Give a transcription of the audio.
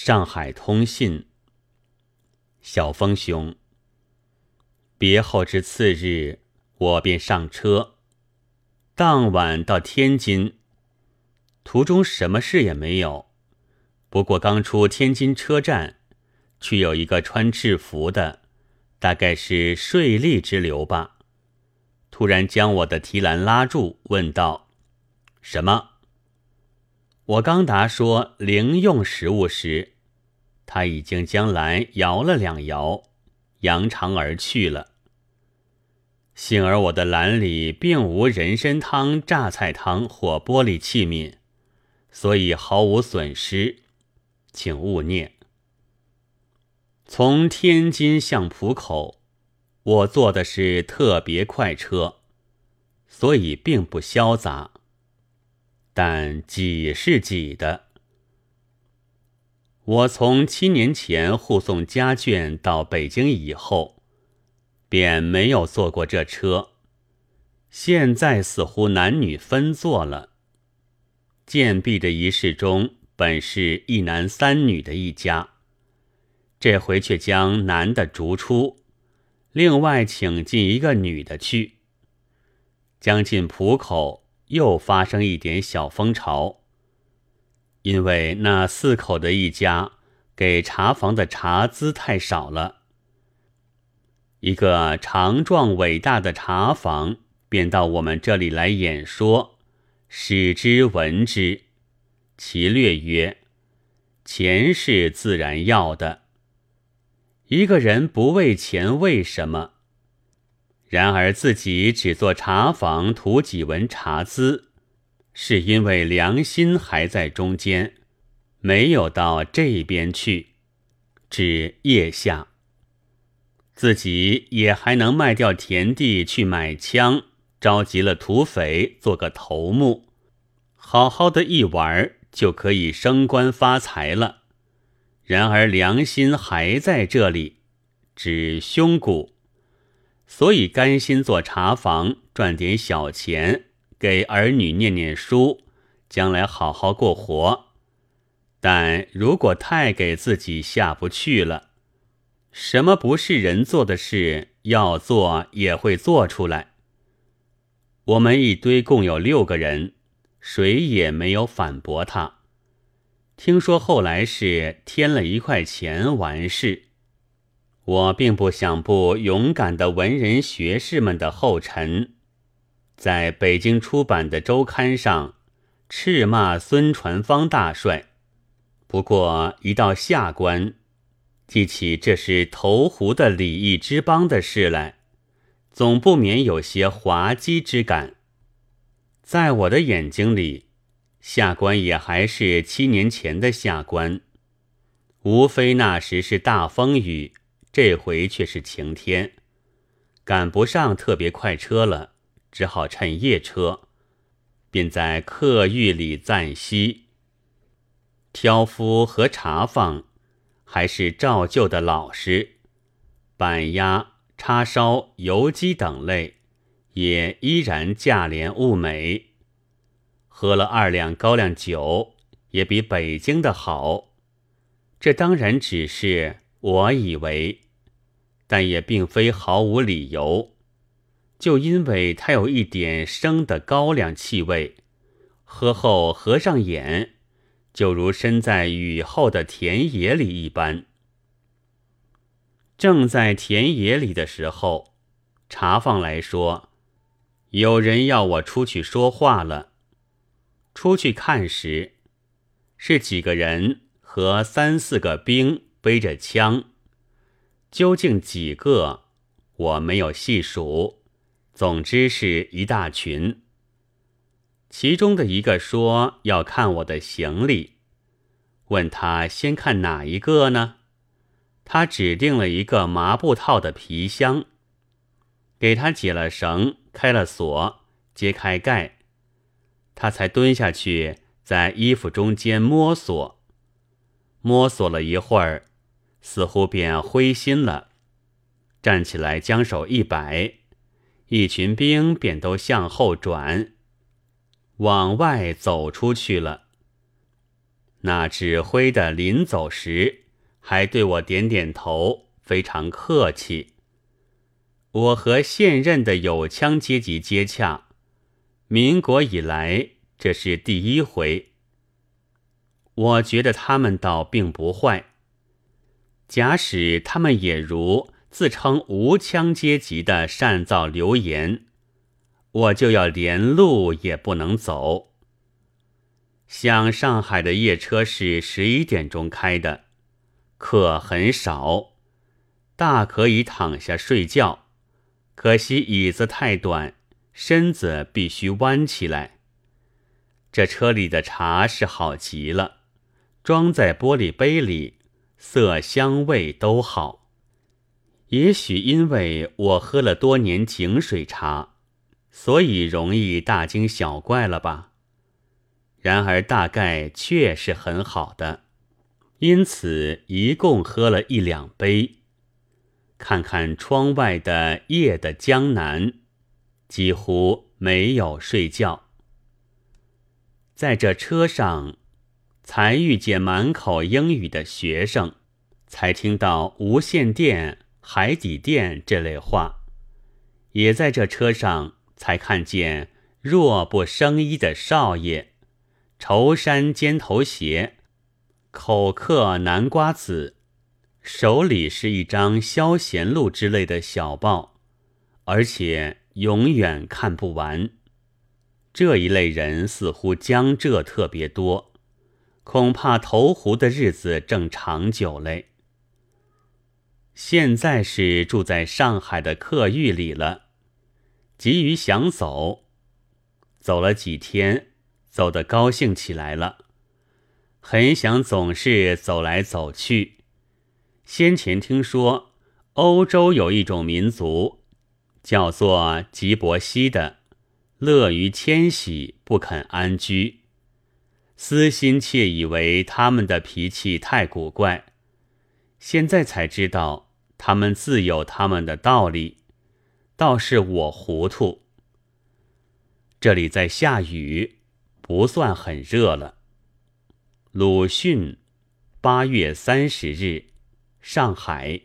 上海通信，小峰兄。别后之次日，我便上车，当晚到天津。途中什么事也没有，不过刚出天津车站，却有一个穿制服的，大概是税吏之流吧，突然将我的提篮拉住，问道：“什么？”我刚答说零用食物时，他已经将篮摇了两摇，扬长而去了。幸而我的篮里并无人参汤、榨菜汤或玻璃器皿，所以毫无损失，请勿念。从天津向浦口，我坐的是特别快车，所以并不潇洒，但挤是挤的。我从七年前护送家眷到北京以后。便没有坐过这车，现在似乎男女分坐了。建壁的仪式中本是一男三女的一家，这回却将男的逐出，另外请进一个女的去。将近浦口，又发生一点小风潮，因为那四口的一家给茶房的茶资太少了。一个长壮伟大的茶房，便到我们这里来演说，使之闻之。其略曰：钱是自然要的。一个人不为钱，为什么？然而自己只做茶房，图几文茶资，是因为良心还在中间，没有到这边去。指腋下。自己也还能卖掉田地去买枪，召集了土匪做个头目，好好的一玩就可以升官发财了。然而良心还在这里，指胸骨，所以甘心做茶房赚点小钱，给儿女念念书，将来好好过活。但如果太给自己下不去了。什么不是人做的事，要做也会做出来。我们一堆共有六个人，谁也没有反驳他。听说后来是添了一块钱完事。我并不想步勇敢的文人学士们的后尘，在北京出版的周刊上斥骂孙传芳大帅。不过一到下关。记起这是投壶的礼义之邦的事来，总不免有些滑稽之感。在我的眼睛里，下官也还是七年前的下官，无非那时是大风雨，这回却是晴天，赶不上特别快车了，只好趁夜车，便在客寓里暂息。挑夫和茶房。还是照旧的老实，板鸭、叉烧、油鸡等类，也依然价廉物美。喝了二两高粱酒，也比北京的好。这当然只是我以为，但也并非毫无理由。就因为它有一点生的高粱气味，喝后合上眼。就如身在雨后的田野里一般。正在田野里的时候，茶坊来说，有人要我出去说话了。出去看时，是几个人和三四个兵背着枪，究竟几个，我没有细数，总之是一大群。其中的一个说要看我的行李，问他先看哪一个呢？他指定了一个麻布套的皮箱，给他解了绳，开了锁，揭开盖，他才蹲下去在衣服中间摸索，摸索了一会儿，似乎便灰心了，站起来将手一摆，一群兵便都向后转。往外走出去了。那指挥的临走时，还对我点点头，非常客气。我和现任的有枪阶级接洽，民国以来这是第一回。我觉得他们倒并不坏。假使他们也如自称无枪阶级的善造流言，我就要连路也不能走。像上海的夜车是十一点钟开的，客很少，大可以躺下睡觉，可惜椅子太短，身子必须弯起来。这车里的茶是好极了，装在玻璃杯里。色香味都好，也许因为我喝了多年井水茶，所以容易大惊小怪了吧？然而大概确是很好的，因此一共喝了一两杯。看看窗外的夜的江南，几乎没有睡觉。在这车上。才遇见满口英语的学生，才听到无线电、海底电这类话，也在这车上才看见弱不生衣的少爷，绸衫尖头鞋，口嗑南瓜子，手里是一张消闲录之类的小报，而且永远看不完。这一类人似乎江浙特别多。恐怕投壶的日子正长久嘞。现在是住在上海的客寓里了，急于想走，走了几天，走得高兴起来了，很想总是走来走去。先前听说欧洲有一种民族，叫做吉伯西的，乐于迁徙，不肯安居。私心窃以为他们的脾气太古怪，现在才知道他们自有他们的道理，倒是我糊涂。这里在下雨，不算很热了。鲁迅，八月三十日，上海。